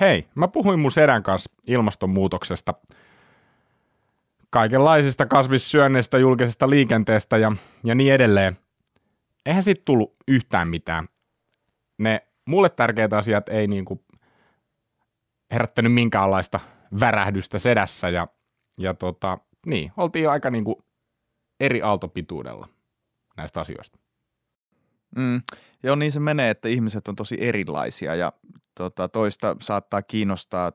Hei, mä puhuin mun sedän kanssa ilmastonmuutoksesta, kaikenlaisista kasvissyönneistä, julkisesta liikenteestä ja, ja niin edelleen. Eihän siitä tullut yhtään mitään. Ne mulle tärkeät asiat ei niinku herättänyt minkäänlaista värähdystä sedässä ja, ja tota, niin, oltiin jo aika niinku eri aaltopituudella näistä asioista. Mm, joo, niin se menee, että ihmiset on tosi erilaisia ja tota, toista saattaa kiinnostaa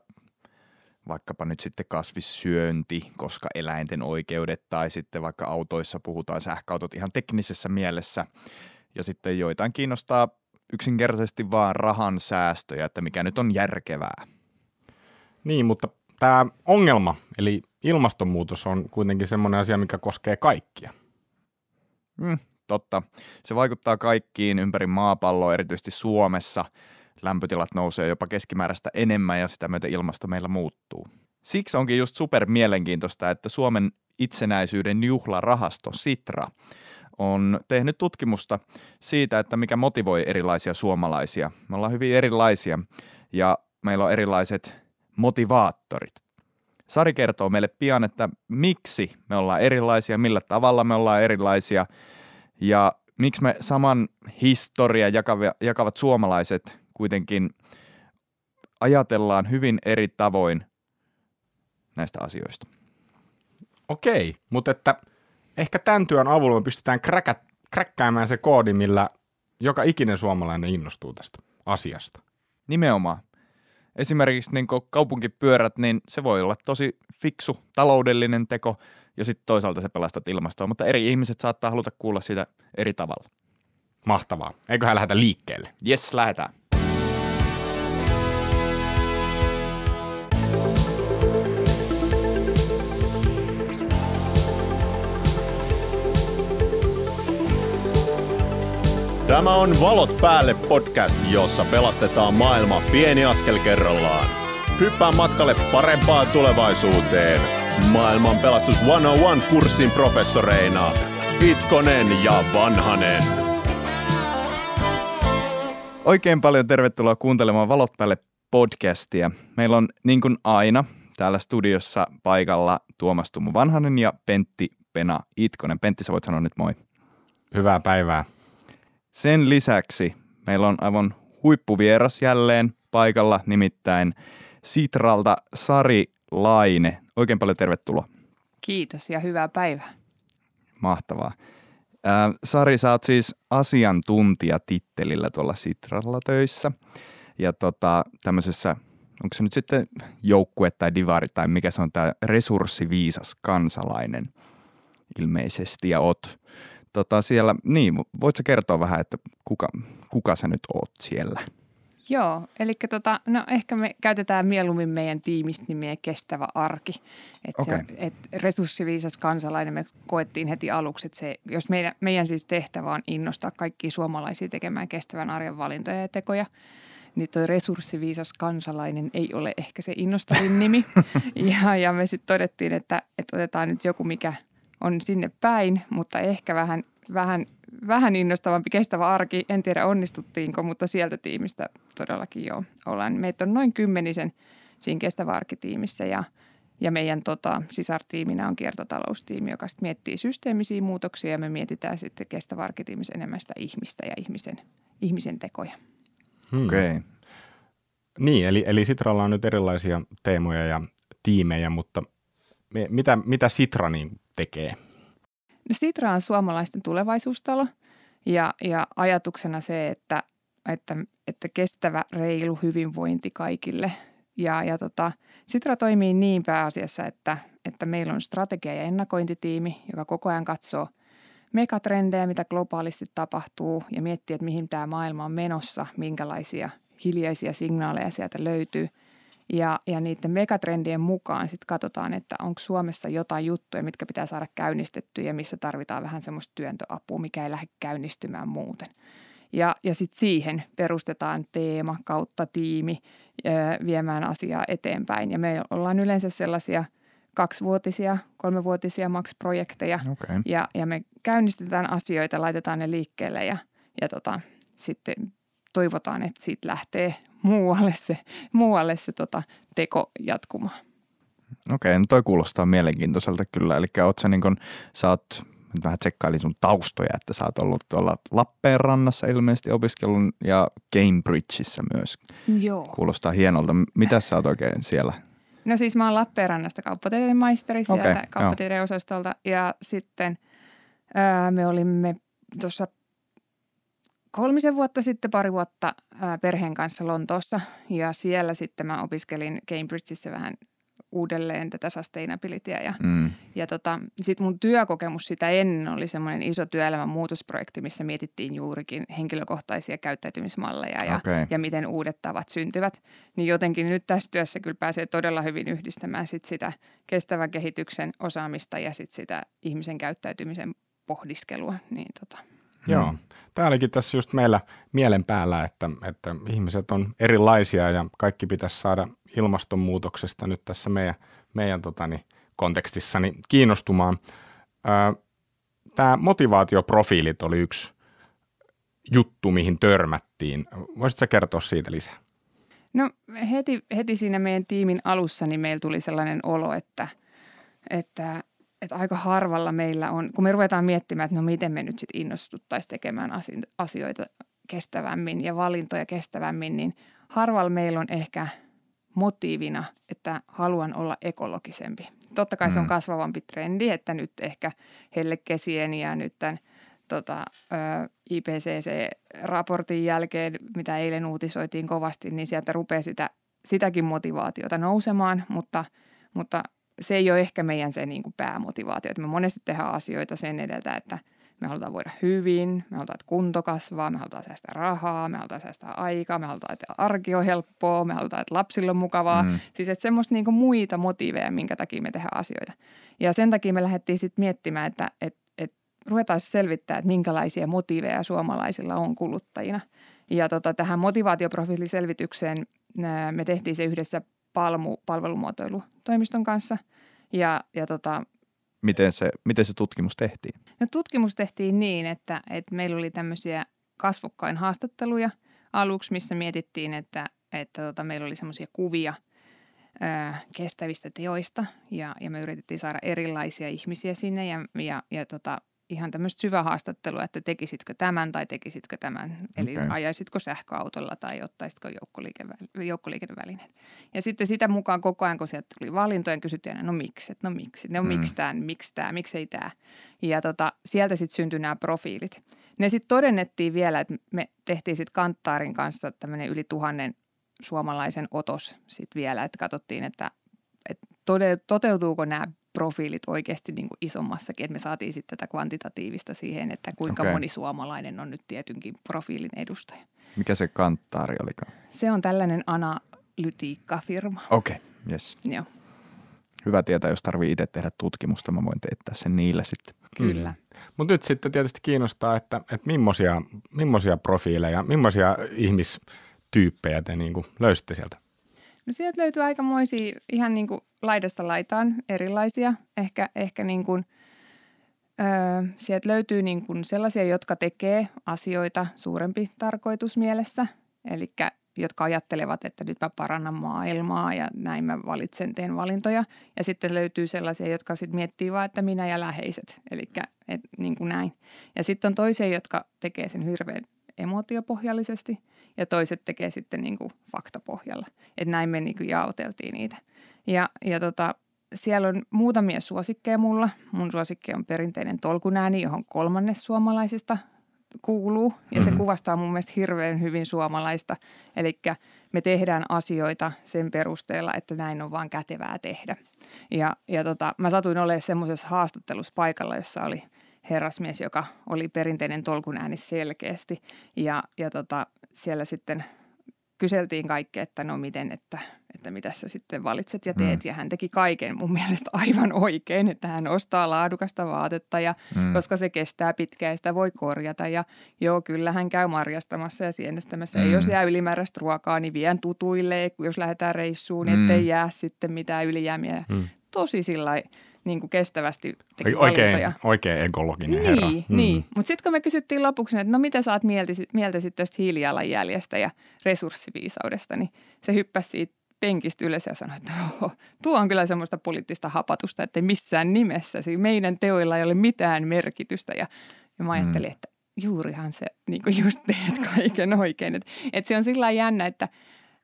vaikkapa nyt sitten kasvissyönti, koska eläinten oikeudet tai sitten vaikka autoissa puhutaan sähköautot ihan teknisessä mielessä ja sitten joitain kiinnostaa yksinkertaisesti vaan rahan säästöjä, että mikä nyt on järkevää. Niin, mutta tämä ongelma, eli ilmastonmuutos on kuitenkin semmoinen asia, mikä koskee kaikkia. Mm, totta. Se vaikuttaa kaikkiin ympäri maapalloa, erityisesti Suomessa. Lämpötilat nousee jopa keskimääräistä enemmän ja sitä myötä ilmasto meillä muuttuu. Siksi onkin just super mielenkiintoista, että Suomen itsenäisyyden juhlarahasto Sitra on tehnyt tutkimusta siitä, että mikä motivoi erilaisia suomalaisia. Me ollaan hyvin erilaisia ja meillä on erilaiset motivaattorit. Sari kertoo meille pian, että miksi me ollaan erilaisia, millä tavalla me ollaan erilaisia ja miksi me saman historia jakavat suomalaiset kuitenkin ajatellaan hyvin eri tavoin näistä asioista. Okei, mutta että ehkä tämän työn avulla me pystytään kräkä, kräkkäämään se koodi, millä joka ikinen suomalainen innostuu tästä asiasta. Nimenomaan. Esimerkiksi niin kaupunkipyörät, niin se voi olla tosi fiksu taloudellinen teko ja sitten toisaalta se pelastat ilmastoa, mutta eri ihmiset saattaa haluta kuulla sitä eri tavalla. Mahtavaa. Eiköhän lähdetä liikkeelle? Yes, lähdetään. Tämä on Valot päälle podcast, jossa pelastetaan maailma pieni askel kerrallaan. Hyppää matkalle parempaan tulevaisuuteen. Maailman pelastus 101-kurssin professoreina Itkonen ja Vanhanen. Oikein paljon tervetuloa kuuntelemaan Valot päälle podcastia. Meillä on niin kuin aina täällä studiossa paikalla Tuomas Tumu Vanhanen ja Pentti Pena Itkonen. Pentti, sä voit sanoa nyt moi. Hyvää päivää. Sen lisäksi meillä on aivan huippuvieras jälleen paikalla, nimittäin Sitralta Sari Laine. Oikein paljon tervetuloa. Kiitos ja hyvää päivää. Mahtavaa. Ää, Sari, sä oot siis asiantuntijatittelillä tuolla Sitralla töissä. Ja tota, tämmöisessä, onko se nyt sitten joukkue tai divari tai mikä se on tämä resurssiviisas kansalainen ilmeisesti ja oot tota siellä, niin voitko kertoa vähän, että kuka, kuka sä nyt oot siellä? Joo, eli tota, no ehkä me käytetään mieluummin meidän tiimistä nimiä kestävä arki. Että okay. et resurssiviisas kansalainen me koettiin heti aluksi, että se, jos meidän, meidän siis tehtävä on innostaa kaikkia suomalaisia tekemään kestävän arjen valintoja ja tekoja, niin tuo resurssiviisas kansalainen ei ole ehkä se innostavin nimi. ja, ja me sitten todettiin, että, että otetaan nyt joku, mikä – on sinne päin, mutta ehkä vähän, vähän, vähän innostavampi kestävä arki. En tiedä onnistuttiinko, mutta sieltä tiimistä todellakin jo ollaan. Meitä on noin kymmenisen siinä kestävä arkitiimissä ja, ja meidän tota, sisartiiminä on kiertotaloustiimi, joka sitten miettii systeemisiä muutoksia ja me mietitään sitten kestävä arkitiimissä enemmän sitä ihmistä ja ihmisen, ihmisen tekoja. Hmm. Okei. Okay. Niin, eli, eli Sitralla on nyt erilaisia teemoja ja tiimejä, mutta mitä, mitä Sitra niin tekee? No Sitra on suomalaisten tulevaisuustalo ja, ja ajatuksena se, että, että, että kestävä, reilu hyvinvointi kaikille. Ja, ja tota, Sitra toimii niin pääasiassa, että, että meillä on strategia- ja ennakointitiimi, joka koko ajan katsoo megatrendejä, mitä globaalisti tapahtuu ja miettii, että mihin tämä maailma on menossa, minkälaisia hiljaisia signaaleja sieltä löytyy – ja, ja niiden megatrendien mukaan sitten katsotaan, että onko Suomessa jotain juttuja, mitkä pitää saada käynnistettyä ja missä tarvitaan vähän semmoista työntöapua, mikä ei lähde käynnistymään muuten. Ja, ja sitten siihen perustetaan teema kautta tiimi viemään asiaa eteenpäin. Ja me ollaan yleensä sellaisia kaksivuotisia, kolmevuotisia max-projekteja. Okay. Ja, ja me käynnistetään asioita, laitetaan ne liikkeelle ja, ja tota, sitten toivotaan, että siitä lähtee muualle se, muualle se tota, teko jatkumaan. Okei, no toi kuulostaa mielenkiintoiselta kyllä. Eli oot sä niin kun, sä oot, nyt vähän tsekkailin sun taustoja, että sä oot ollut tuolla Lappeenrannassa ilmeisesti opiskelun ja Cambridgeissa myös. Joo. Kuulostaa hienolta. Mitä sä oot oikein siellä? No siis mä oon Lappeenrannasta kauppatieteen maisteri sieltä okay, kauppatieteen osastolta ja sitten ää, me olimme tuossa kolmisen vuotta sitten pari vuotta perheen kanssa Lontoossa ja siellä sitten mä opiskelin Cambridgeissa vähän uudelleen tätä sustainabilityä ja, Mm. ja tota, sitten mun työkokemus sitä ennen oli semmoinen iso työelämän muutosprojekti, missä mietittiin juurikin henkilökohtaisia käyttäytymismalleja ja, Okei. ja miten uudet tavat syntyvät. Niin jotenkin nyt tässä työssä kyllä pääsee todella hyvin yhdistämään sit sitä kestävän kehityksen osaamista ja sit sitä ihmisen käyttäytymisen pohdiskelua. Niin tota, Joo. Tämä olikin tässä just meillä mielen päällä, että, että ihmiset on erilaisia ja kaikki pitäisi saada ilmastonmuutoksesta nyt tässä meidän, meidän totani, kontekstissani kiinnostumaan. Tämä motivaatioprofiilit oli yksi juttu, mihin törmättiin. Voisitko kertoa siitä lisää? No heti, heti siinä meidän tiimin alussa niin meillä tuli sellainen olo, että, että, että aika harvalla meillä on, kun me ruvetaan miettimään, että no miten me nyt sitten innostuttaisiin tekemään asi- asioita kestävämmin ja valintoja kestävämmin, niin harvalla meillä on ehkä motiivina, että haluan olla ekologisempi. Totta kai se on Mm. kasvavampi trendi, että nyt ehkä hellekesien ja nyt tämän tota, IPCC-raportin jälkeen, mitä eilen uutisoitiin kovasti, niin sieltä rupeaa sitä, sitäkin motivaatiota nousemaan, mutta, mutta se ei ole ehkä meidän se niin kuin päämotivaatio. Että me monesti tehdään asioita sen edeltä, että me halutaan voida hyvin, me halutaan, että kunto kasvaa, me halutaan säästää rahaa, me halutaan säästää aikaa, me halutaan, että arki on helppoa, me halutaan, että lapsilla on mukavaa. Mm. Siis että semmoista niin muita motiiveja, minkä takia me tehdään asioita. Ja sen takia me lähdettiin sitten miettimään, että, että, että ruvetaan selvittää, että minkälaisia motiiveja suomalaisilla on kuluttajina. Ja tota, tähän motivaatioprofiiliselvitykseen me tehtiin se yhdessä Palmu palvelumuotoilutoimiston kanssa. Ja, ja tota, Miten, se, miten se tutkimus tehtiin? No tutkimus tehtiin niin, että, että meillä oli tämmöisiä kasvokkain haastatteluja aluksi, missä mietittiin, että, että tota, meillä oli semmoisia kuvia kestävistä teoista ja, ja me yritettiin saada erilaisia ihmisiä sinne ja, ja, ja tota, ihan tämmöistä syvähaastattelua, että tekisitkö tämän tai tekisitkö tämän. Eli Okei. ajaisitko sähköautolla tai ottaisitko joukkoliikevä- joukkoliikennevälineet. Ja sitten sitä mukaan koko ajan, kun sieltä tuli valintoja, kysyttiin aina, no miksi, no miksi, no Mm. miksi tämä, miksi tämä, miksei tämä. Ja tota, sieltä sitten syntyi nämä profiilit. Ne sitten todennettiin vielä, että me tehtiin sitten Kanttaarin kanssa tämmöinen yli tuhannen suomalaisen otos sitten vielä, että katsottiin, että, että toteutuuko nämä profiilit oikeasti niin kuin isommassakin, että me saatiin sitten tätä kvantitatiivista siihen, että kuinka Okei. moni suomalainen on nyt tietynkin profiilin edustaja. Mikä se kanttaari olikaan? Se on tällainen analytiikkafirma. Okei, okay. yes. Joo, Hyvä tietää, jos tarvii itse tehdä tutkimusta, mä voin teettää sen niille sitten. kyllä. Mm. Mutta nyt sitten tietysti kiinnostaa, että, että millaisia, millaisia profiileja, millaisia ihmistyyppejä te niin kuin löysitte sieltä? No sieltä löytyy aikamoisia ihan niin kuin laidasta laitaan erilaisia. Ehkä, ehkä niin kuin, öö, sieltä löytyy niin kuin sellaisia, jotka tekee asioita suurempi tarkoitus mielessä. Eli jotka ajattelevat, että nyt mä parannan maailmaa ja näin mä valitsen, teen valintoja. Ja sitten löytyy sellaisia, jotka sitten miettii vaan, että minä ja läheiset, eli niin kuin näin. Ja sitten on toisia, jotka tekee sen hirveän emotiopohjallisesti ja toiset tekee sitten niin kuin faktapohjalla. Että näin me niin kuin jaoteltiin niitä. Ja, ja tota, siellä on muutamia suosikkeja mulla. Mun suosikki on perinteinen tolkunääni, johon kolmannes suomalaisista kuuluu. Ja mm-hmm. se kuvastaa mun mielestä hirveän hyvin suomalaista. Eli me tehdään asioita sen perusteella, että näin on vaan kätevää tehdä. Ja, ja tota, mä satuin olemaan semmoisessa haastattelussa paikalla, jossa oli herrasmies, joka oli perinteinen tolkunääni selkeästi. Ja, ja tota, siellä sitten kyseltiin kaikkea, että no miten, että, että mitä sä sitten valitset ja teet. Mm. Ja hän teki kaiken mun mielestä aivan oikein, että hän ostaa laadukasta vaatetta ja mm. koska se kestää pitkään ja sitä voi korjata. Ja joo, kyllä hän käy marjastamassa ja sienestämässä. Mm. Ja jos jää ylimääräistä ruokaa, niin vien tutuille, jos lähdetään reissuun, mm. ettei jää sitten mitään ylijäämiä. Mm. Tosi sillä niin kuin kestävästi teki Oikein, valintoja. oikein ekologinen Niin, herra. niin. mutta sitten kun me kysyttiin lopuksi, että no mitä sä oot mieltä, mieltä sitten tästä hiilijalanjäljestä ja resurssiviisaudesta, niin se hyppäsi siitä penkistä ylös ja sanoi, että Oho, tuo on kyllä semmoista poliittista hapatusta, että missään nimessä. Siis meidän teoilla ei ole mitään merkitystä ja, ja mä ajattelin, mm. että juurihan se niin kuin just teet kaiken oikein. Että et se on sillä jännä, että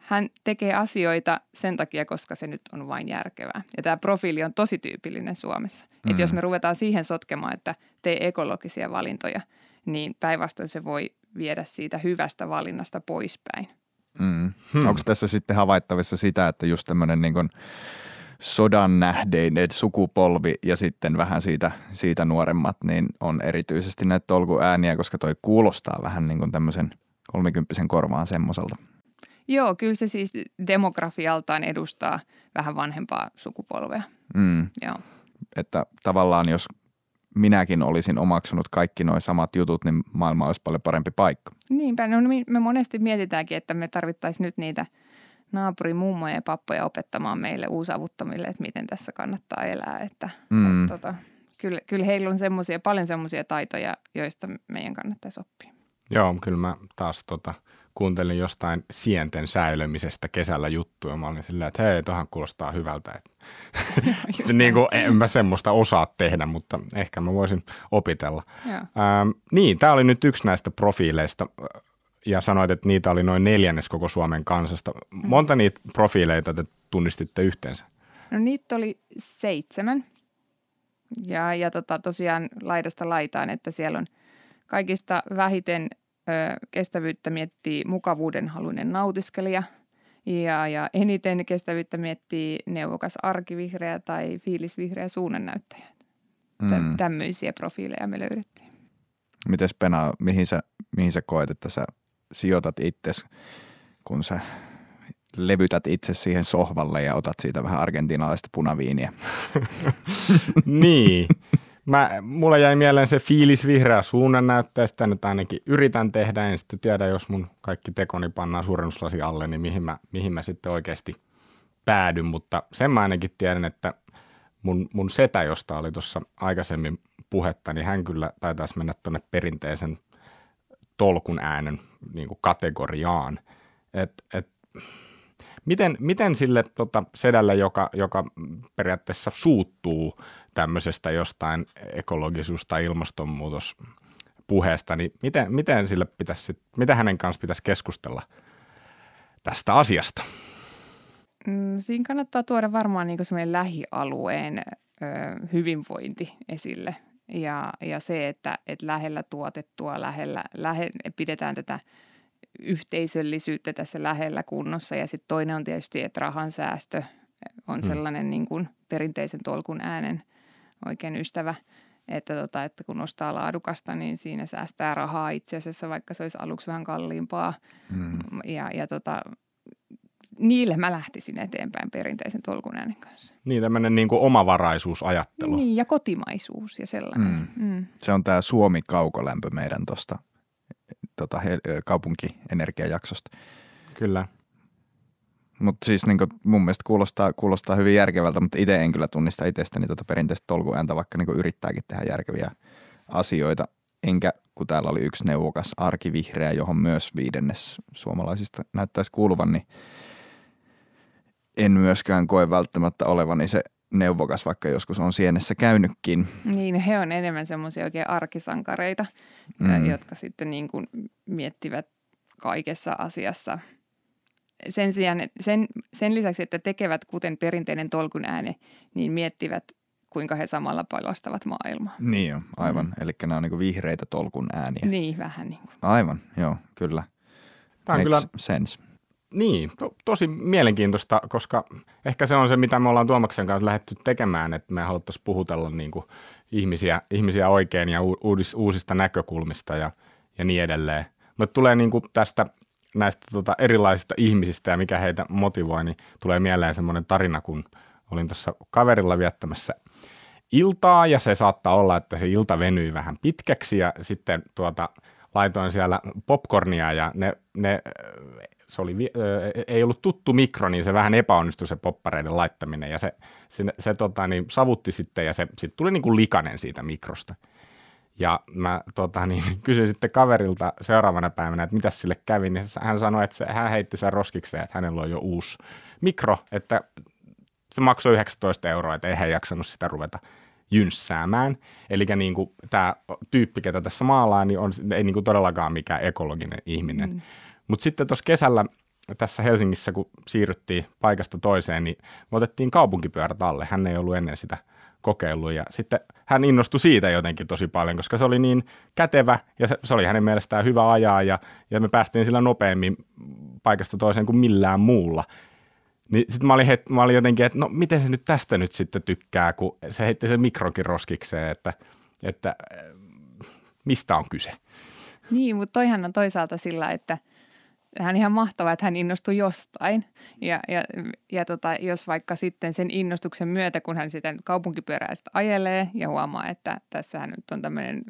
hän tekee asioita sen takia, koska se nyt on vain järkevää. Ja tämä profiili on tosi tyypillinen Suomessa. Mm. Että jos me ruvetaan siihen sotkemaan, että tee ekologisia valintoja, niin päinvastoin se voi viedä siitä hyvästä valinnasta poispäin. Mm. Hmm. Onko tässä sitten havaittavissa sitä, että just tämmöinen niin sodan nähdeinen sukupolvi ja sitten vähän siitä, siitä nuoremmat, niin on erityisesti näitä tolkuääniä, koska toi kuulostaa vähän niin kuin tämmöisen kolmikymppisen korvaan semmoiselta. Joo, kyllä se siis demografialtaan edustaa vähän vanhempaa sukupolvea. Mm. Joo. Että tavallaan jos minäkin olisin omaksunut kaikki nuo samat jutut, niin maailma olisi paljon parempi paikka. Niinpä, no me monesti mietitäänkin, että me tarvittaisiin nyt niitä mummoja ja pappoja opettamaan meille uusavuttomille, että miten tässä kannattaa elää. Että, mm. että, tota, kyllä, kyllä heillä on semmosia, paljon semmoisia taitoja, joista meidän kannattaisi oppia. Joo, kyllä mä taas tota, kuuntelin jostain sienten säilömisestä kesällä juttuja. Mä olin silleen, että hei, tuohan kuulostaa hyvältä. Niin kuin, en mä semmoista osaa tehdä, mutta ehkä mä voisin opitella. Ähm, niin, tämä oli nyt yksi näistä profiileista ja sanoit, että niitä oli noin neljännes koko Suomen kansasta. Mm. Monta niitä profiileita te tunnistitte yhteensä? No niitä oli seitsemän. Ja, ja tota, tosiaan laidasta laitaan, että siellä on kaikista vähiten kestävyyttä miettii mukavuuden haluinen nautiskelija ja, ja eniten kestävyyttä miettii neuvokas arkivihreä tai fiilisvihreä suunnannäyttäjä. Mm. Tämmöisiä profiileja me löydettiin. Mites Pena, mihin sä, mihin sä koet, että sä sijoitat itsesi, kun sä levytät itse siihen sohvalle ja otat siitä vähän argentinalaista punaviiniä? niin. Mä, mulla jäi mieleen se fiilis vihreä suunnannäytteestä, nyt ainakin yritän tehdä, en sitten tiedä, jos mun kaikki tekoni pannaan suurennuslasi alle, niin mihin mä, mihin mä sitten oikeasti päädyn, mutta sen mä ainakin tiedän, että mun, mun setä, josta oli tuossa aikaisemmin puhetta, niin hän kyllä taitaisi mennä tuonne perinteisen tolkun äänen niin kuin kategoriaan. Et, et, miten, miten sille tota, sedälle, joka, joka periaatteessa suuttuu tämmöisestä jostain ekologisuus- tai ilmastonmuutospuheesta, niin miten, miten, sille pitäisi, miten hänen kanssa pitäisi keskustella tästä asiasta? Mm, siinä kannattaa tuoda varmaan niin semmoinen lähialueen ö, hyvinvointi esille ja, ja se, että, että lähellä tuotettua, lähellä, lähe, pidetään tätä yhteisöllisyyttä tässä lähellä kunnossa. Ja sitten toinen on tietysti, että rahan säästö on mm. sellainen niin kuin perinteisen tolkun äänen oikein ystävä, että, tota, että kun ostaa laadukasta, niin siinä säästää rahaa itse asiassa, vaikka se olisi aluksi vähän kalliimpaa. Mm. Ja, ja tota, niille mä lähtisin eteenpäin perinteisen tolkun äänen kanssa. Niin, tämmöinen niin kuin omavaraisuusajattelu. Niin, ja kotimaisuus ja sellainen. Mm. Mm. Se on tämä Suomi-kaukolämpö meidän tuosta tota, kaupunkienergiajaksosta. Kyllä. Mutta siis niin kuin, mun mielestä kuulostaa, kuulostaa hyvin järkevältä, mutta itse en kyllä tunnista itsestäni tuota perinteistä tolkuääntä, vaikka niin yrittääkin tehdä järkeviä asioita. Enkä, kun täällä oli yksi neuvokas arkivihreä, johon myös viidennes suomalaisista näyttäisi kuuluvan, niin en myöskään koe välttämättä olevani se neuvokas, vaikka joskus on sienessä käynytkin. Niin, he on enemmän semmoisia oikein arkisankareita, mm. jotka sitten niin kuin miettivät kaikessa asiassa. Sen, sijaan, sen, sen lisäksi, että tekevät kuten perinteinen tolkun ääne, niin miettivät, kuinka he samalla pelastavat maailmaa. Niin jo, aivan. Mm. Eli nämä on niin vihreitä tolkun ääniä. Niin, vähän niin kuin. Aivan, joo, kyllä. Tämä on Makes kyllä sense. Niin, to, tosi mielenkiintoista, koska ehkä se on se, mitä me ollaan Tuomaksen kanssa lähdetty tekemään, että me haluttaisiin puhutella niin kuin ihmisiä, ihmisiä oikein ja uudis, uusista näkökulmista ja, ja niin edelleen. Mutta tulee niin kuin tästä näistä tota, erilaisista ihmisistä ja mikä heitä motivoi, niin tulee mieleen semmoinen tarina, kun olin tuossa kaverilla viettämässä iltaa ja se saattaa olla, että se ilta venyi vähän pitkäksi ja sitten tuota, laitoin siellä popcornia ja ne, ne se oli, ei ollut tuttu mikro, niin se vähän epäonnistui se poppareiden laittaminen ja se, se, se tota, niin, savutti sitten ja se sit tuli niin kuin likainen siitä mikrosta. Ja mä tota, niin, kysyin sitten kaverilta seuraavana päivänä, että mitä sille kävi, niin hän sanoi, että se, hän heitti sen roskikseen, että hänellä on jo uusi mikro, että se maksoi 19 euroa, että ei hän jaksanut sitä ruveta jynssäämään. Eli niin kuin, tämä tyyppi, ketä tässä maalaa, niin on, ei niin kuin todellakaan mikään ekologinen ihminen. Mm. Mutta sitten tuossa kesällä tässä Helsingissä, kun siirryttiin paikasta toiseen, niin me otettiin kaupunkipyörät alle. Hän ei ollut ennen sitä kokeillut ja sitten hän innostui siitä jotenkin tosi paljon, koska se oli niin kätevä ja se, se oli hänen mielestään hyvä ajaa ja, ja me päästiin sillä nopeammin paikasta toiseen kuin millään muulla. Niin sitten mä mä olin jotenkin, että no miten se nyt tästä nyt sitten tykkää, kun se heitti sen mikrokin roskikseen, että, että mistä on kyse. Niin, mutta toihan on toisaalta sillä, että hän ihan mahtavaa, että hän innostui jostain. Ja, ja, ja tota, jos vaikka sitten sen innostuksen myötä, kun hän sitten kaupunkipyöräistä ajelee ja huomaa, että tässä nyt on tämmöinen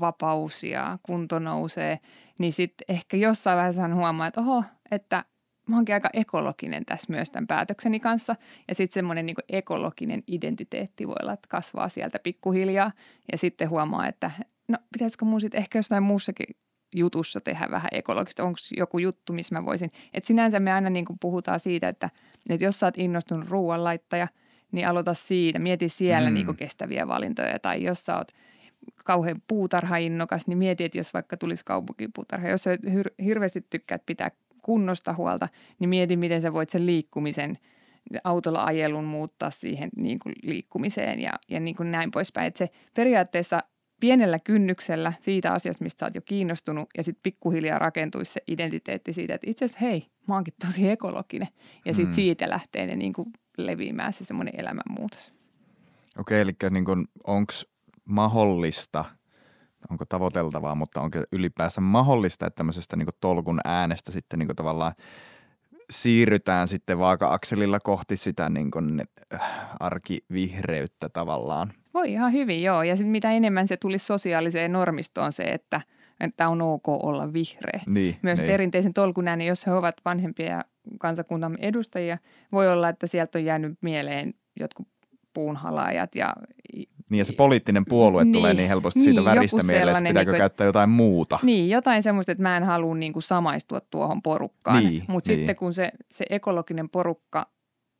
vapaus ja kunto nousee, niin sitten ehkä jossain vaiheessa hän huomaa, että oho, että mä oonkin aika ekologinen tässä myös tämän päätökseni kanssa. Ja sitten semmoinen niin ekologinen identiteetti voi olla, että kasvaa sieltä pikkuhiljaa. Ja sitten huomaa, että no pitäisikö mun sitten ehkä jossain muussakin jutussa tehdä vähän ekologista? Onko joku juttu, missä mä voisin? Että sinänsä me aina niin kuin puhutaan siitä, että, että jos sä oot innostunut ruoanlaittaja, niin aloita siitä. Mieti siellä mm. niin kuin kestäviä valintoja. Tai jos sä oot kauhean puutarhainnokas, niin mieti, että jos vaikka tulisi kaupunkipuutarha. Jos sä hir- hirveästi tykkäät pitää kunnosta huolta, niin mieti, miten sä voit sen liikkumisen autolla ajelun muuttaa siihen niin kuin liikkumiseen ja, ja niin kuin näin poispäin. Että se periaatteessa pienellä kynnyksellä siitä asiasta, mistä sä oot jo kiinnostunut ja sitten pikkuhiljaa rakentuisi se identiteetti siitä, että itse asiassa hei, mä oonkin tosi ekologinen. Ja sitten mm. siitä lähtee ne niin kuin leviämään se semmoinen elämänmuutos. Okei, eli niin onko mahdollista – onko tavoiteltavaa, mutta onko ylipäänsä mahdollista, että tämmöisestä niin tolkun äänestä sitten niin tavallaan siirrytään sitten vaaka-akselilla kohti sitä niin kuin äh, arkivihreyttä tavallaan. Voi ihan hyvin, joo. Ja mitä enemmän se tulisi sosiaaliseen normistoon se, että, että on ok olla vihreä. Niin, Myös niin. perinteisen tolkun ääni, jos he ovat vanhempia kansakunnan edustajia, voi olla, että sieltä on jäänyt mieleen jotkut puunhalaajat ja niin ja se poliittinen puolue niin, tulee niin helposti siitä niin, väristä mieleen, että pitääkö niin kuin, käyttää jotain muuta. Niin, jotain semmoista, että mä en halua niin kuin samaistua tuohon porukkaan. Niin, Mutta niin. sitten kun se, se ekologinen porukka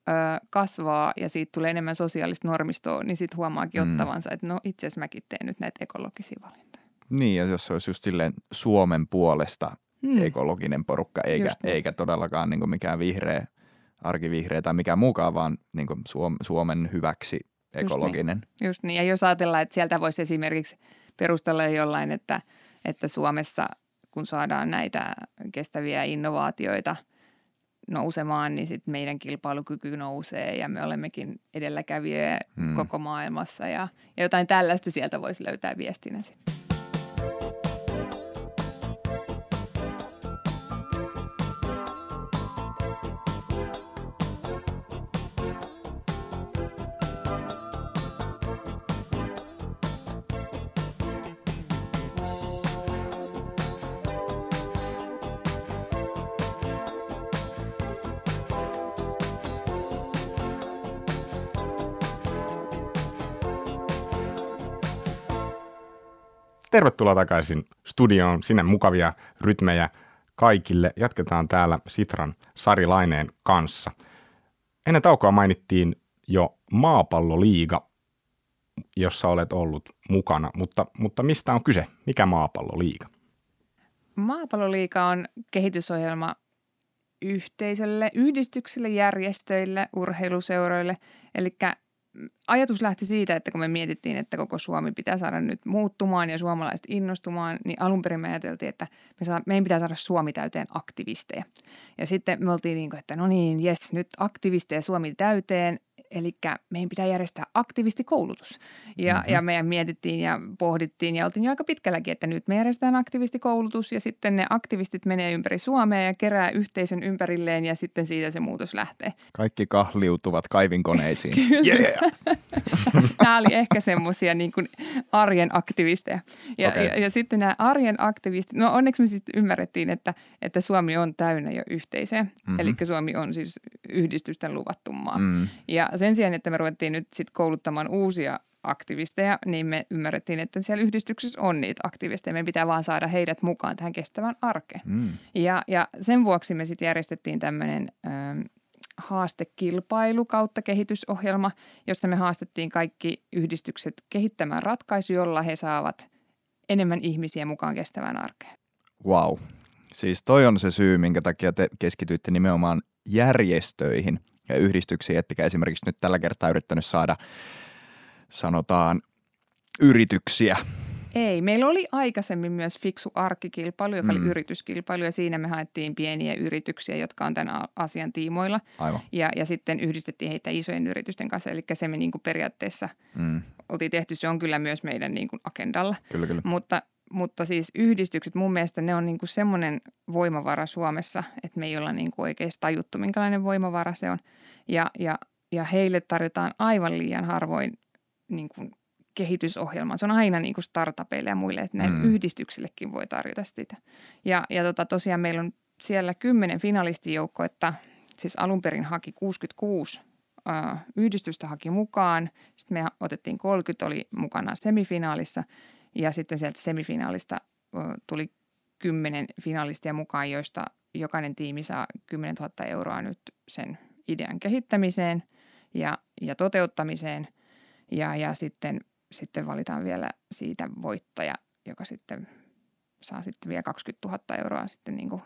ö, kasvaa ja siitä tulee enemmän sosiaalista normistoa, niin sitten huomaakin mm. ottavansa, että no itse asiassa mäkin teen nyt näitä ekologisia valintoja. Niin, ja jos se olisi just silleen Suomen puolesta mm. ekologinen porukka, eikä, niin. eikä todellakaan niin kuin mikään vihreä, arkivihreä tai mikä muukaan, vaan niin kuin Suomen hyväksi ekologinen. Just niin. Just niin. Ja jos ajatellaan, että sieltä voisi esimerkiksi perustella jollain, että, että Suomessa kun saadaan näitä kestäviä innovaatioita nousemaan, niin sitten meidän kilpailukyky nousee ja me olemmekin edelläkävijöjä hmm. koko maailmassa ja, ja jotain tällaista sieltä voisi löytää viestinä sitten. Tervetuloa takaisin studioon, sinne mukavia rytmejä kaikille. Jatketaan täällä Sitran Sari Laineen kanssa. Ennen taukoa mainittiin jo Maapalloliiga, jossa olet ollut mukana, mutta, mutta mistä on kyse? Mikä Maapalloliiga? Maapalloliiga on kehitysohjelma yhteisölle, yhdistyksille, järjestöille, urheiluseuroille. Eli ajatus lähti siitä, että kun me mietittiin, että koko Suomi pitää saada nyt muuttumaan ja suomalaiset innostumaan, niin alun perin me ajateltiin, että me saa, meidän pitää saada Suomi täyteen aktivisteja. Ja sitten me oltiin niin kuin, että no niin, jes, nyt aktivisteja Suomi täyteen, Eli meidän pitää järjestää aktivistikoulutus. Ja, mm-hmm. ja meidän mietittiin ja pohdittiin ja oltiin jo aika pitkälläkin, että nyt me järjestetään aktivistikoulutus ja sitten ne aktivistit menee ympäri Suomea ja kerää yhteisön ympärilleen ja sitten siitä se muutos lähtee. Kaikki kahliutuvat kaivinkoneisiin. yeah! Nämä oli ehkä semmoisia niin kuin arjen aktivisteja. Ja, okay. ja, ja sitten nämä arjen aktivistit, no onneksi me siis ymmärrettiin, että, että Suomi on täynnä jo yhteisöjä. Mm-hmm. Eli Suomi on siis yhdistysten luvattu maa. Mm. Ja sen sijaan, että me ruvettiin nyt sitten kouluttamaan uusia aktivisteja, niin me ymmärrettiin, että siellä yhdistyksessä on niitä aktivisteja. Meidän pitää vaan saada heidät mukaan tähän kestävään arkeen. Mm. Ja, ja sen vuoksi me sitten järjestettiin tämmöinen haastekilpailu kautta kehitysohjelma, jossa me haastettiin kaikki yhdistykset kehittämään ratkaisu, jolla he saavat enemmän ihmisiä mukaan kestävään arkeen. Wow. Siis toi on se syy, minkä takia te keskityitte nimenomaan järjestöihin ja yhdistyksiin, ettekä esimerkiksi nyt tällä kertaa yrittänyt saada, sanotaan, yrityksiä ei, meillä oli aikaisemmin myös fiksu arkikilpailu, joka mm. oli yrityskilpailu ja siinä me haettiin pieniä yrityksiä, jotka on tämän asian tiimoilla. Aivan. Ja, ja sitten yhdistettiin heitä isojen yritysten kanssa, eli se me niin kuin periaatteessa mm. oltiin tehty, se on kyllä myös meidän niin kuin agendalla. Kyllä, kyllä. Mutta, mutta siis yhdistykset, mun mielestä ne on niin kuin semmoinen voimavara Suomessa, että me ei olla niin kuin oikeasti tajuttu, minkälainen voimavara se on. Ja, ja, ja heille tarjotaan aivan liian harvoin niin kuin kehitysohjelma. Se on aina niin kuin startupeille ja muille, että näille mm. yhdistyksillekin voi tarjota sitä. Ja, ja tota, tosiaan meillä on siellä kymmenen finalistijoukko, että siis alun perin haki 66 äh, yhdistystä haki mukaan. Sitten me otettiin 30, oli mukana semifinaalissa ja sitten sieltä semifinaalista tuli kymmenen finalistia mukaan, joista jokainen tiimi saa 10 000 euroa nyt sen idean kehittämiseen ja, ja toteuttamiseen. Ja, ja sitten sitten valitaan vielä siitä voittaja, joka sitten saa sitten vielä 20 000 euroa sitten niin kuin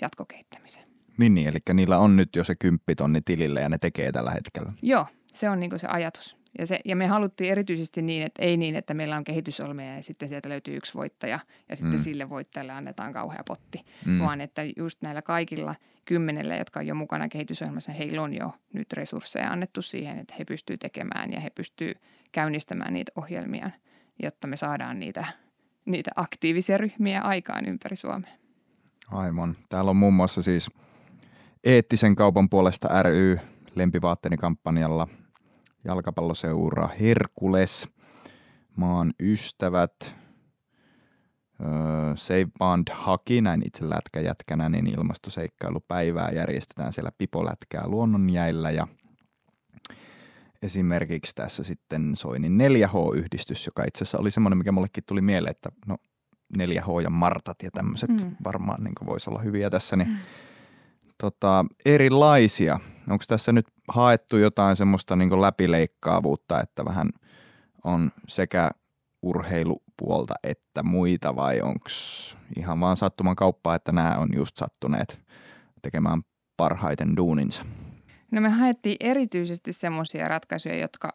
jatkokehittämiseen. Niin, niin, eli niillä on nyt jo se kymppitonni tilille ja ne tekee tällä hetkellä. Joo, se on niin kuin se ajatus. Ja, se, ja me haluttiin erityisesti niin, että ei niin, että meillä on kehitysolmia ja sitten sieltä löytyy yksi voittaja ja sitten mm. sille voittajalle annetaan kauhea potti, mm. vaan että just näillä kaikilla kymmenellä, jotka on jo mukana kehitysohjelmassa, heillä on jo nyt resursseja annettu siihen, että he pystyvät tekemään ja he pystyvät käynnistämään niitä ohjelmia, jotta me saadaan niitä, niitä aktiivisia ryhmiä aikaan ympäri Suomea. Aivan. Täällä on muun muassa siis eettisen kaupan puolesta ry lempivaatteeni kampanjalla – jalkapalloseura Herkules, maan ystävät, Save Band haki, näin itse lätkäjätkänä, niin ilmastoseikkailupäivää järjestetään siellä Pipolätkää luonnonjäillä ja esimerkiksi tässä sitten Soinin 4H-yhdistys, joka itse asiassa oli semmoinen, mikä mullekin tuli mieleen, että no 4H ja Martat ja tämmöiset mm. varmaan niin voisi olla hyviä tässä, niin mm. tota, erilaisia. Onko tässä nyt haettu jotain semmoista niin läpileikkaavuutta, että vähän on sekä urheilupuolta että muita vai onko ihan vaan sattuman kauppaa, että nämä on just sattuneet tekemään parhaiten duuninsa? No me haettiin erityisesti semmoisia ratkaisuja, jotka,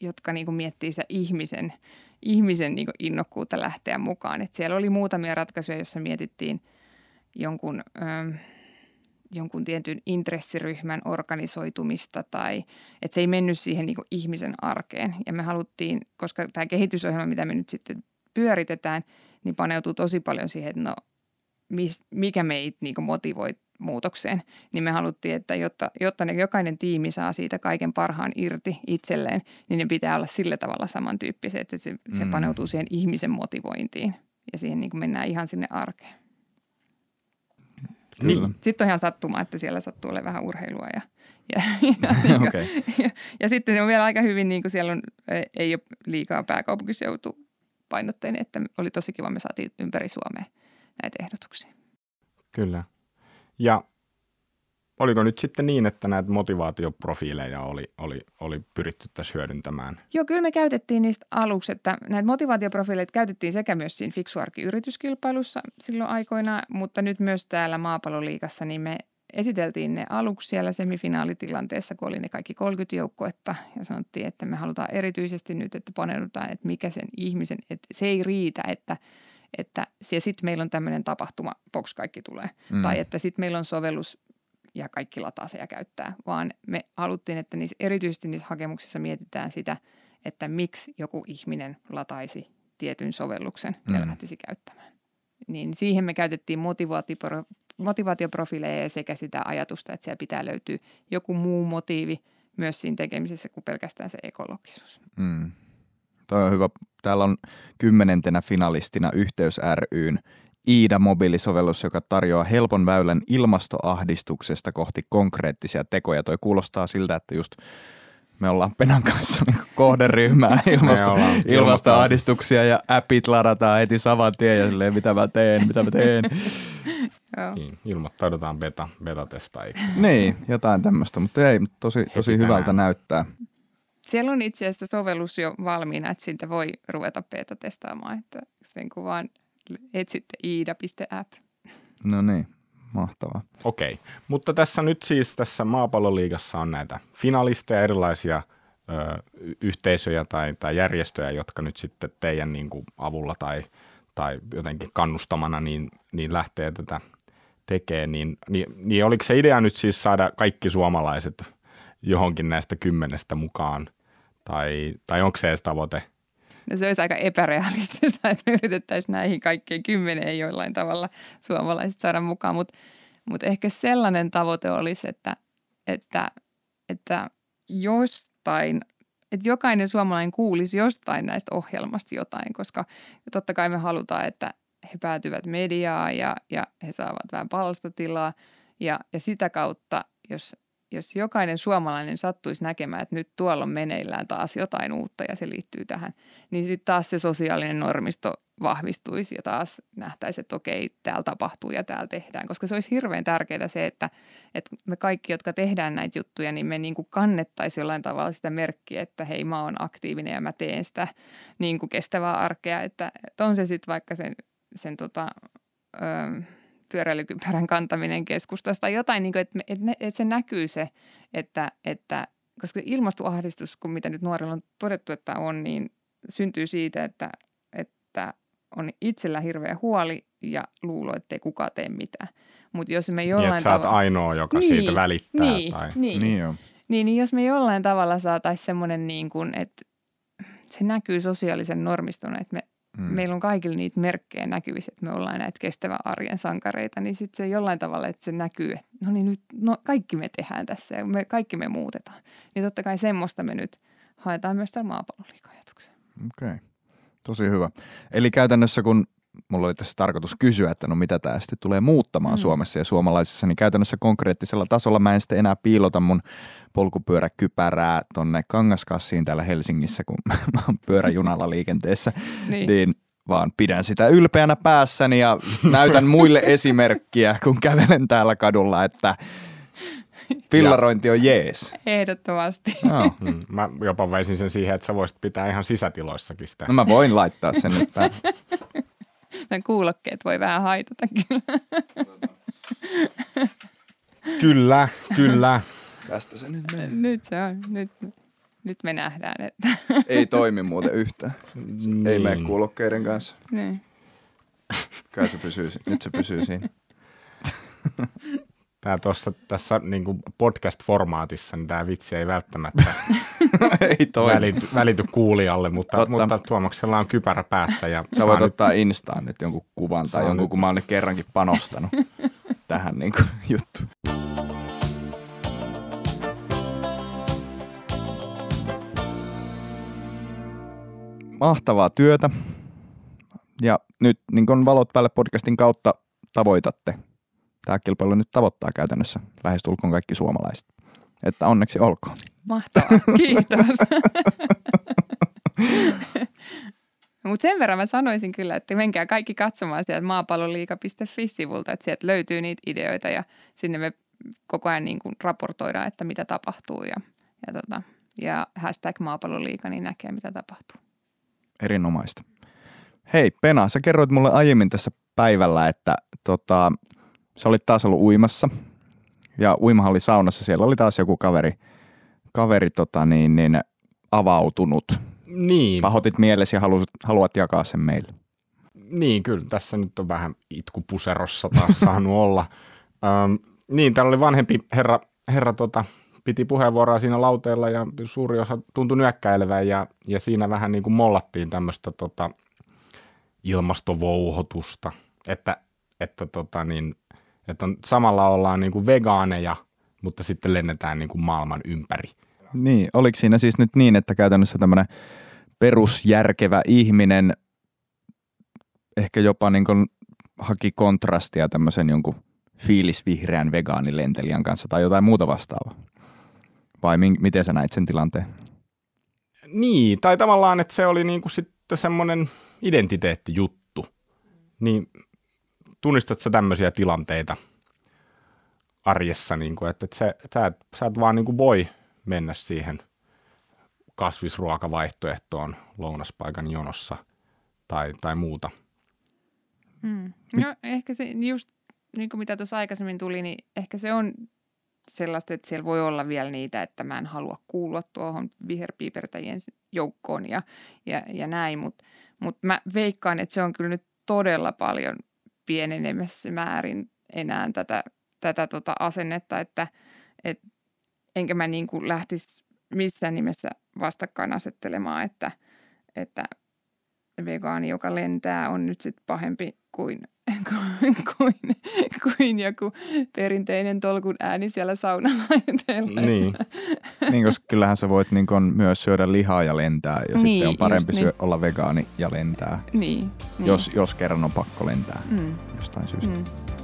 jotka niin kuin miettii sitä ihmisen, ihmisen niin kuin innokkuutta lähteä mukaan. Et siellä oli muutamia ratkaisuja, joissa mietittiin jonkun... Öö, jonkun tietyn intressiryhmän organisoitumista tai että se ei mennyt siihen niin ihmisen arkeen. Ja me haluttiin, koska tämä kehitysohjelma, mitä me nyt sitten pyöritetään, niin paneutuu tosi paljon siihen, että no mis, mikä meitä niin motivoi muutokseen, niin me haluttiin, että jotta, jotta ne, jokainen tiimi saa siitä kaiken parhaan irti itselleen, niin ne pitää olla sillä tavalla samantyyppisiä, että se, se mm. paneutuu siihen ihmisen motivointiin ja siihen niin mennään ihan sinne arkeen. Niin. Sitten on ihan sattuma, että siellä sattuu olemaan vähän urheilua ja, ja, ja, niin okay. ja, ja sitten on vielä aika hyvin, niin kuin siellä on, ei ole liikaa pääkaupunkiseutu painotteinen, että oli tosi kiva, me saatiin ympäri Suomea näitä ehdotuksia. Kyllä. Ja oliko nyt sitten niin, että näitä motivaatioprofiileja oli, oli, oli pyritty tässä hyödyntämään? Joo, kyllä me käytettiin niistä aluksi, että näitä motivaatioprofiileita käytettiin sekä myös siinä Fiksuarki-yrityskilpailussa silloin aikoina, mutta nyt myös täällä Maapalloliikassa, niin me esiteltiin ne aluksi siellä semifinaalitilanteessa, kun oli ne kaikki 30 joukkuetta ja sanottiin, että me halutaan erityisesti nyt, että paneudutaan, että mikä sen ihmisen, että se ei riitä, että että sitten meillä on tämmöinen tapahtuma, box kaikki tulee. Mm. Tai että sitten meillä on sovellus ja kaikki lataa se ja käyttää, vaan me haluttiin, että niissä, erityisesti niissä hakemuksissa mietitään sitä, että miksi joku ihminen lataisi tietyn sovelluksen ja Mm. lähtisi käyttämään. Niin siihen me käytettiin motivaatipro, motivaatioprofiileja sekä sitä ajatusta, että siellä pitää löytyä joku muu motiivi myös siinä tekemisessä kuin pelkästään se ekologisuus. Mm. Toi on hyvä. Täällä on kymmenentenä finalistina Yhteys ryn Iida-mobiilisovellus, joka tarjoaa helpon väylän ilmastoahdistuksesta kohti konkreettisia tekoja. Toi kuulostaa siltä, että just me ollaan Penan kanssa niin kohderyhmää ilmasto, ollaan ilmastoahdistuksia ja appit ladataan heti saman tien ja silleen, mitä mä teen, mitä mä teen. Joo. Niin, ilmoittaudutaan beta, beta-testaajiksi. niin, jotain tämmöistä, mutta ei, tosi, tosi Heti hyvältä tänään. näyttää. Siellä on itse asiassa sovellus jo valmiina, että siitä voi ruveta beta-testaamaan, että sen kun vaan etsitte iida.app. No niin, mahtavaa. Okei, mutta tässä nyt siis tässä maapalloliigassa on näitä finalisteja, erilaisia ö, yhteisöjä tai, tai järjestöjä, jotka nyt sitten teidän niin kuin avulla tai, tai jotenkin kannustamana niin, niin lähtee tätä tekemään. Niin, niin, niin oliko se idea nyt siis saada kaikki suomalaiset johonkin näistä kymmenestä mukaan? Tai, tai onko se edes tavoite? No se olisi aika epärealistista, että yritettäisiin näihin kaikkien kymmeneen jollain tavalla suomalaiset saada mukaan, mutta mut ehkä sellainen tavoite olisi, että, että, että jostain, että jokainen suomalainen kuulisi jostain näistä ohjelmasta jotain, koska totta kai me halutaan, että he päätyvät mediaan ja, ja he saavat vähän palstatilaa. Ja, ja sitä kautta, jos, jos jokainen suomalainen sattuisi näkemään, että nyt tuolla on meneillään taas jotain uutta ja se liittyy tähän, niin sitten taas se sosiaalinen normisto vahvistuisi ja taas nähtäisi, että okei, täällä tapahtuu ja täällä tehdään. Koska se olisi hirveän tärkeää se, että, että me kaikki, jotka tehdään näitä juttuja, niin me niin kuin kannettaisiin jollain tavalla sitä merkkiä, että hei, mä oon aktiivinen ja mä teen sitä niin kuin kestävää arkea. Että, että on se sitten vaikka sen, sen tota, ö, pyöräilykypärän kantaminen keskustasta tai jotain, niin kuin, että, että, että se näkyy se, että, että koska ilmastoahdistus, kun mitä nyt nuorilla on todettu, että on, niin syntyy siitä, että, että on itsellä hirveä huoli ja luulo, ettei kukaan tee mitään. Mutta jos me Niin, jollain sä oot tavalla... ainoa, joka Niin, siitä välittää. Niin, tai... niin, Niin joo. niin, niin jos me jollain tavalla saataisiin semmoinen, niin kuin, että se näkyy sosiaalisen normistona, että me, Mm. meillä on kaikilla niitä merkkejä näkyvissä, että me ollaan näitä kestävän arjen sankareita, niin sitten se jollain tavalla, että se näkyy, että no niin nyt no, kaikki me tehdään tässä ja me, kaikki me muutetaan. Niin totta kai semmoista me nyt haetaan myös tällä maapalloliikajatuksella. Okei, okay. tosi hyvä. Eli käytännössä kun mulla oli tässä tarkoitus kysyä, että no mitä tämä sitten tulee muuttamaan mm. Suomessa ja suomalaisissa, niin käytännössä konkreettisella tasolla mä en sitten enää piilota mun polkupyöräkypärää tonne kangaskassiin täällä Helsingissä, kun mä oon pyöräjunalla liikenteessä, Niin. niin vaan pidän sitä ylpeänä päässäni ja näytän muille esimerkkiä, kun kävelen täällä kadulla, että fillarointi on jees. Ehdottomasti. Joo. Mm, mä jopa veisin sen siihen, että sä voisit pitää ihan sisätiloissakin sitä. No mä voin laittaa sen nyt päälle. Nämä kuulokkeet voi vähän haitata kyllä. Kyllä, kyllä. Tästä se nyt menee. Nyt se on. Nyt, nyt me nähdään, että Ei toimi muuten yhtään. Ei mene Niin. kuulokkeiden kanssa. niin. Kai se pysyy, nyt se pysyy siinä. Tää tossa, tässä niin podcast-formaatissa, niin tämä vitsi ei välttämättä Ei välity, välity kuulijalle, mutta, Totta. mutta Tuomaksella on kypärä päässä. Ja Sä voit nyt- ottaa Instaan nyt jonkun kuvan tai jonkun, nyt. kun mä oon nyt kerrankin panostanut tähän niin kuin, juttuun. Mahtavaa työtä. Ja nyt niin kuin Valot päälle podcastin kautta tavoitatte. Tämä kilpailu nyt tavoittaa käytännössä lähestulkoon kaikki suomalaiset. Että onneksi olkoon. Mahtavaa, kiitos. Mutta sen verran mä sanoisin kyllä, että menkää kaikki katsomaan sieltä maapalloliika.fi-sivulta, että sieltä löytyy niitä ideoita ja sinne me koko ajan niin kuin raportoidaan, että mitä tapahtuu ja, ja, tota, ja hashtag maapalloliika, niin näkee mitä tapahtuu. Erinomaista. Hei Pena, sä kerroit mulle aiemmin tässä päivällä, että tota, sä olit taas ollut uimassa ja uimahalli saunassa. Siellä oli taas joku kaveri, kaveri tota niin, niin, avautunut. Niin, Pahoitit mielesi ja haluat, haluat jakaa sen meille. niin, kyllä tässä nyt on vähän itkupuserossa taas saanut olla. Öm, niin, täällä oli vanhempi herra, herra tota, piti puheenvuoroa siinä lauteella ja suuri osa tuntui nyökkäilevän ja, ja siinä vähän niin kuin mollattiin tämmöistä tota, ilmastovouhotusta, että, että, tota, niin, että on, samalla ollaan niin kuin vegaaneja, mutta sitten lennetään niin kuin maailman ympäri. Niin, oliko siinä siis nyt niin, että käytännössä tämmöinen perusjärkevä ihminen ehkä jopa niin kuin haki kontrastia tämmöisen jonkun fiilisvihreän vegaanilentelijän kanssa tai jotain muuta vastaavaa? Vai min, miten sä näit sen tilanteen? Niin, tai tavallaan, että se oli niinku sitten semmoinen identiteettijuttu. Niin tunnistat sä tämmöisiä tilanteita arjessa, niinku, että, että, se, sä, et, sä et vaan niinku voi mennä siihen kasvisruokavaihtoehtoon lounaspaikan jonossa tai, tai muuta. Hmm. No ehkä se just niin kuin mitä tuossa aikaisemmin tuli, niin ehkä se on sellaista, että siellä voi olla vielä niitä, että mä en halua kuulua tuohon viherpiipertäjien joukkoon ja, ja, ja näin, mutta mut mä veikkaan, että se on kyllä nyt todella paljon pienenemässä määrin enää tätä, tätä tota asennetta, että et, enkä mä niin kuin lähtisi missään nimessä vastakkain asettelemaan, että, että vegaani, joka lentää, on nyt sitten pahempi kuin kuin, kuin, kuin joku perinteinen tolkun ääni siellä saunalla Niin. niin, koska kyllähän sä voit niin kun, myös syödä lihaa ja lentää ja niin, sitten on parempi niin. syö, olla vegaani ja lentää. Niin, niin. Jos, jos kerran on pakko lentää mm. jostain syystä. Mm.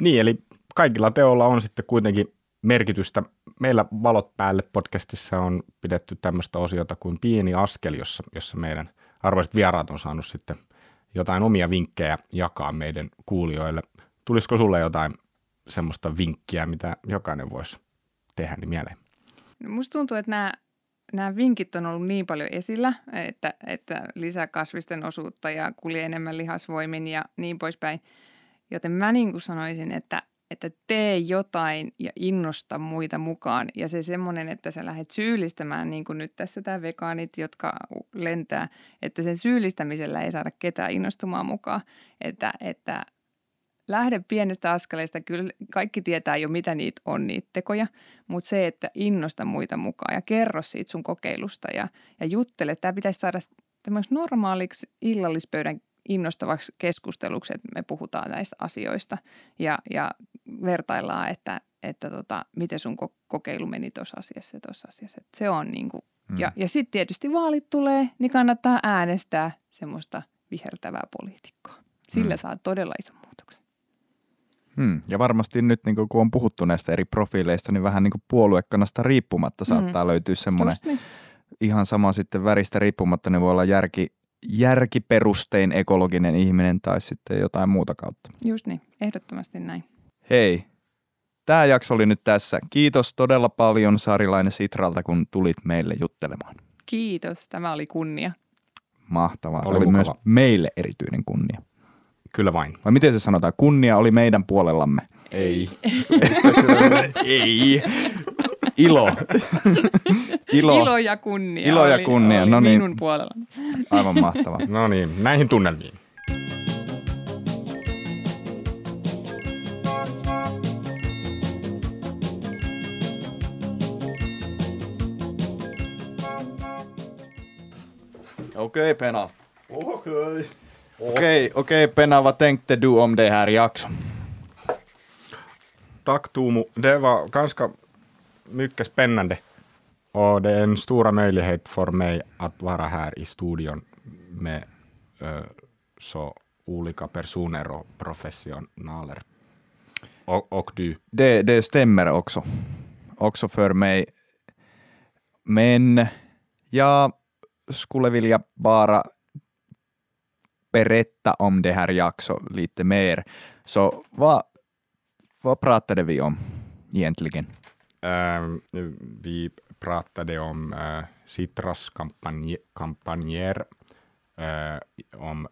Niin, eli kaikilla teolla on sitten kuitenkin merkitystä. Meillä Valot päälle podcastissa on pidetty tämmöistä osiota kuin Pieni askel, jossa, jossa meidän arvoiset vieraat on saanut sitten jotain omia vinkkejä jakaa meidän kuulijoille. Tulisiko sulle jotain semmoista vinkkiä, mitä jokainen voisi tehdä niin mieleen? No musta tuntuu, että nämä, nämä vinkit on ollut niin paljon esillä, että, että lisää kasvisten osuutta ja kulje enemmän lihasvoimin ja niin poispäin. Joten mä niin kuin sanoisin, että että tee jotain ja innosta muita mukaan. Ja se semmoinen, että sä lähdet syyllistämään, niin kuin nyt tässä tämä vegaanit, jotka lentää, että sen syyllistämisellä ei saada ketään innostumaan mukaan. Että, että lähde pienestä askeleista, kyllä kaikki tietää jo mitä niitä on niitä tekoja, mutta se, että innosta muita mukaan ja kerro siitä sun kokeilusta ja, ja juttele. Tämä pitäisi saada tämmöisen normaaliksi illallispöydän innostavaksi keskusteluksi, että me puhutaan näistä asioista ja, ja vertaillaan, että, että tota, miten sun kokeilu meni tuossa asiassa ja tuossa asiassa. Että se on niin kuin, mm. ja, ja sitten tietysti vaalit tulee, niin kannattaa äänestää semmoista vihertävää poliitikkoa. Sillä mm. saa todella ison muutoksen. Hmm. Ja varmasti nyt, niin kun on puhuttu näistä eri profiileista, niin vähän niin kuin puoluekanasta riippumatta saattaa mm. löytyä semmoinen niin. ihan sama sitten väristä riippumatta, niin voi olla järki, järkiperustein ekologinen ihminen tai sitten jotain muuta kautta. Just niin, ehdottomasti näin. Hei, tämä jakso oli nyt tässä. Kiitos todella paljon Saarilainen Sitralta, kun tulit meille juttelemaan. Kiitos, tämä oli kunnia. Mahtavaa. Oli, oli myös meille erityinen kunnia. Kyllä vain. Vai miten se sanotaan? Kunnia oli meidän puolellamme. Ei. Ei. Ilo. Ilo. Ilo ja kunnia. Ilo ja kunnia. Oli, oli no niin. minun puolella. Aivan mahtavaa. no niin, näihin tunnelmiin. Okej, Pena. Okej. Okej, okej Pena, vad tänkte du om det här jakson? Tack Tuomo, det var ganska mycket spännande och det är en stor möjlighet för mig att vara här i studion med så olika personer och professionaler. Och, och du? Det, det stämmer också. Också för mig. Men jag skulle vilja bara berätta om det här Jackso lite mer. Så vad, vad pratade vi om egentligen? Uh, vi pratade om uh, Citras kampanjer, uh, om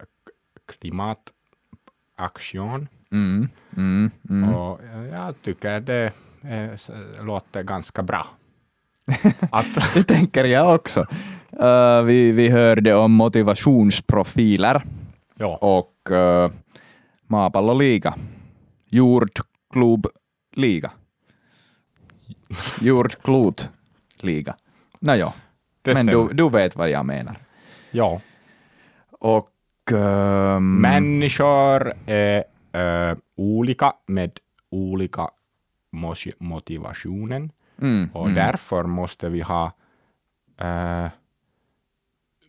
klimataktion. Mm, mm, mm. Och jag tycker det är, låter ganska bra. Att, Det tänker jag också. Uh, vi, vi hörde om motivationsprofiler joo, och uh, maapalloliiga. Jordklubliga. Jordklotliga. No det men du, du vet vad jag menar. joo. Och... ehm, Människor är äh, olika med olika motivationen mm, och mm, därför måste vi ha äh,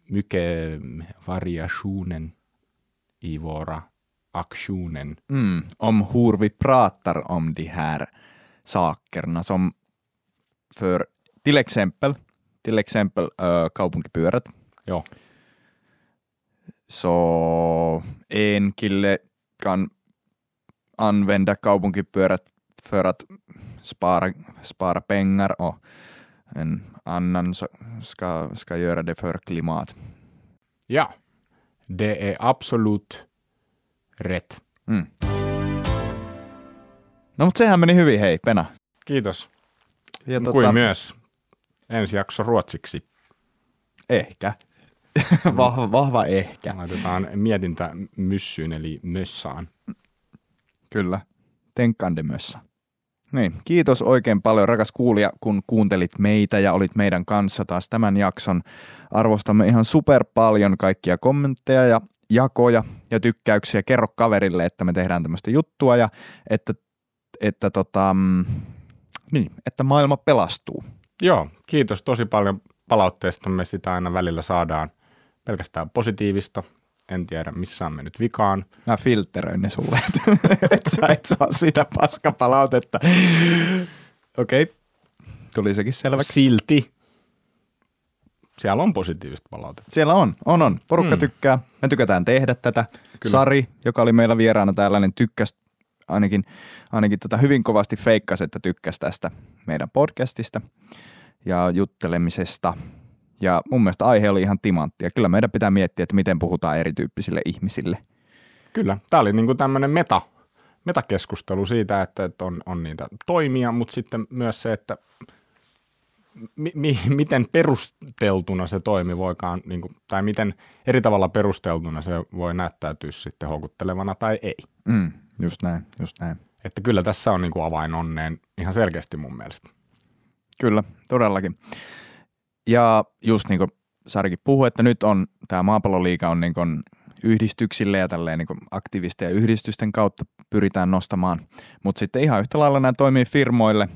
mycket variationen i våra aktioner. mm, om hur vi pratar om de här sakerna som för till exempel, till exempel uh, kaupunkipyörät. Joo, Så en kille kan använda kaupunkipyörät för att spara, spara pengar och en annan ska, ska göra det för klimat. ja, det är absolut rätt. Mm. No mutta sehän meni hyvin, hei Pena. Kiitos. Ja Kuin myös ensi jakso ruotsiksi. Ehkä. vahva, vahva ehkä. Laitetaan mietintä myssyyn eli mössaan. Kyllä. Tenkkande mössä. Niin, kiitos oikein paljon rakas kuulija, kun kuuntelit meitä ja olit meidän kanssa taas tämän jakson. Arvostamme ihan super paljon kaikkia kommentteja ja jakoja ja tykkäyksiä. Kerro kaverille, että me tehdään tämmöistä juttua ja että, että, tota, mm, niin, että maailma pelastuu. Joo, kiitos tosi paljon palautteesta. Me sitä aina välillä saadaan pelkästään positiivista. En tiedä, missä on mennyt vikaan. Mä filtteröin ne sulle, että et sä et saa sitä paskapalautetta. Okei, okay. tuli sekin selväksi. Silti siellä on positiivista palautetta. Siellä on, on, on. Porukka Mm. mm. tykkää. Me tykätään tehdä tätä. Kyllä. Sari, joka oli meillä vieraana täällä, niin tykkäsi ainakin, ainakin tota hyvin kovasti feikkasi, että tykkäsi tästä meidän podcastista ja juttelemisesta. Ja mun mielestä aihe oli ihan timantti. Ja kyllä meidän pitää miettiä, että miten puhutaan erityyppisille ihmisille. Kyllä, tämä oli niinku tämmöinen meta, metakeskustelu siitä, että, että on, on niitä toimia, mutta sitten myös se, että mi, mi, miten perusteltuna se toimi voikaan, niinku, tai miten eri tavalla perusteltuna se voi näyttäytyä sitten houkuttelevana tai ei. Mm, just näin, just näin. Että kyllä tässä on niinku avain onneen ihan selkeästi mun mielestä. Kyllä, todellakin. Ja just niin kuin Sarikin puhui, että nyt on tämä maapalloliiga on niin kuin yhdistyksille ja tälleen niin kuin aktivisten ja yhdistysten kautta pyritään nostamaan, mutta sitten ihan yhtä lailla nämä toimii firmoille,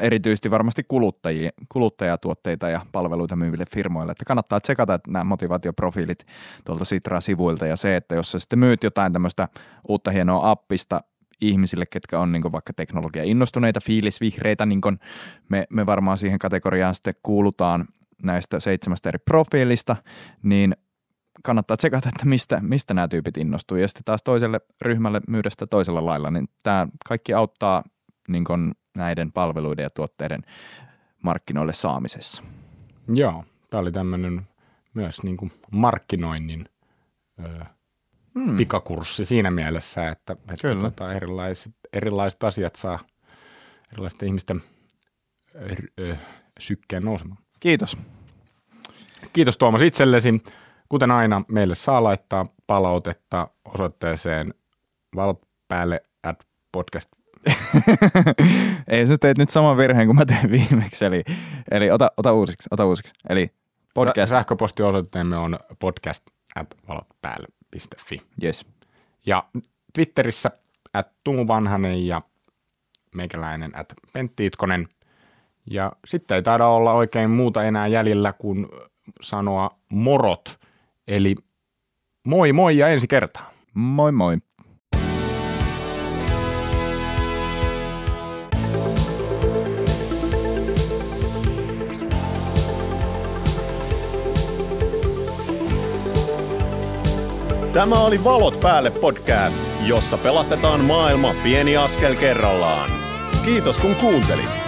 erityisesti varmasti kuluttajia, kuluttajatuotteita ja palveluita myyville firmoille, että kannattaa tsekata nämä motivaatioprofiilit tuolta Sitra-sivuilta ja se, että jos sä sitten myyt jotain tämmöistä uutta hienoa appista ihmisille, ketkä on niin vaikka teknologia innostuneita, fiilisvihreitä, niin me, me varmaan siihen kategoriaan sitten kuulutaan näistä seitsemästä eri profiilista, niin kannattaa tsekata, että mistä, mistä nämä tyypit innostuu. Ja sitten taas toiselle ryhmälle myydä sitä toisella lailla, niin tämä kaikki auttaa niin näiden palveluiden ja tuotteiden markkinoille saamisessa. Joo, tämä oli tämmöinen myös niinku markkinoinnin ö, Hmm. pikakurssi siinä mielessä, että, että tota, erilaiset, erilaiset asiat saa erilaisten ihmisten ö, ö, sykkeen nousemaan. Kiitos. Kiitos Tuomas itsellesi. Kuten aina, meille saa laittaa palautetta osoitteeseen valpäälle at podcast. Ei sä teet nyt saman virheen kuin mä tein viimeksi, eli, eli ota, ota uusiksi, ota uusiksi. Eli podcast, Sä- Sähköpostiosoitteemme on podcast at valopäälle.fi. yes. Ja Twitterissä at Tumu Vanhanen ja meikäläinen at Pentti Itkonen. Ja sitten ei taida olla oikein muuta enää jäljellä kuin sanoa morot. Eli moi moi ja ensi kertaa. Moi moi. Tämä oli Valot päälle podcast, jossa pelastetaan maailma pieni askel kerrallaan. Kiitos kun kuuntelit.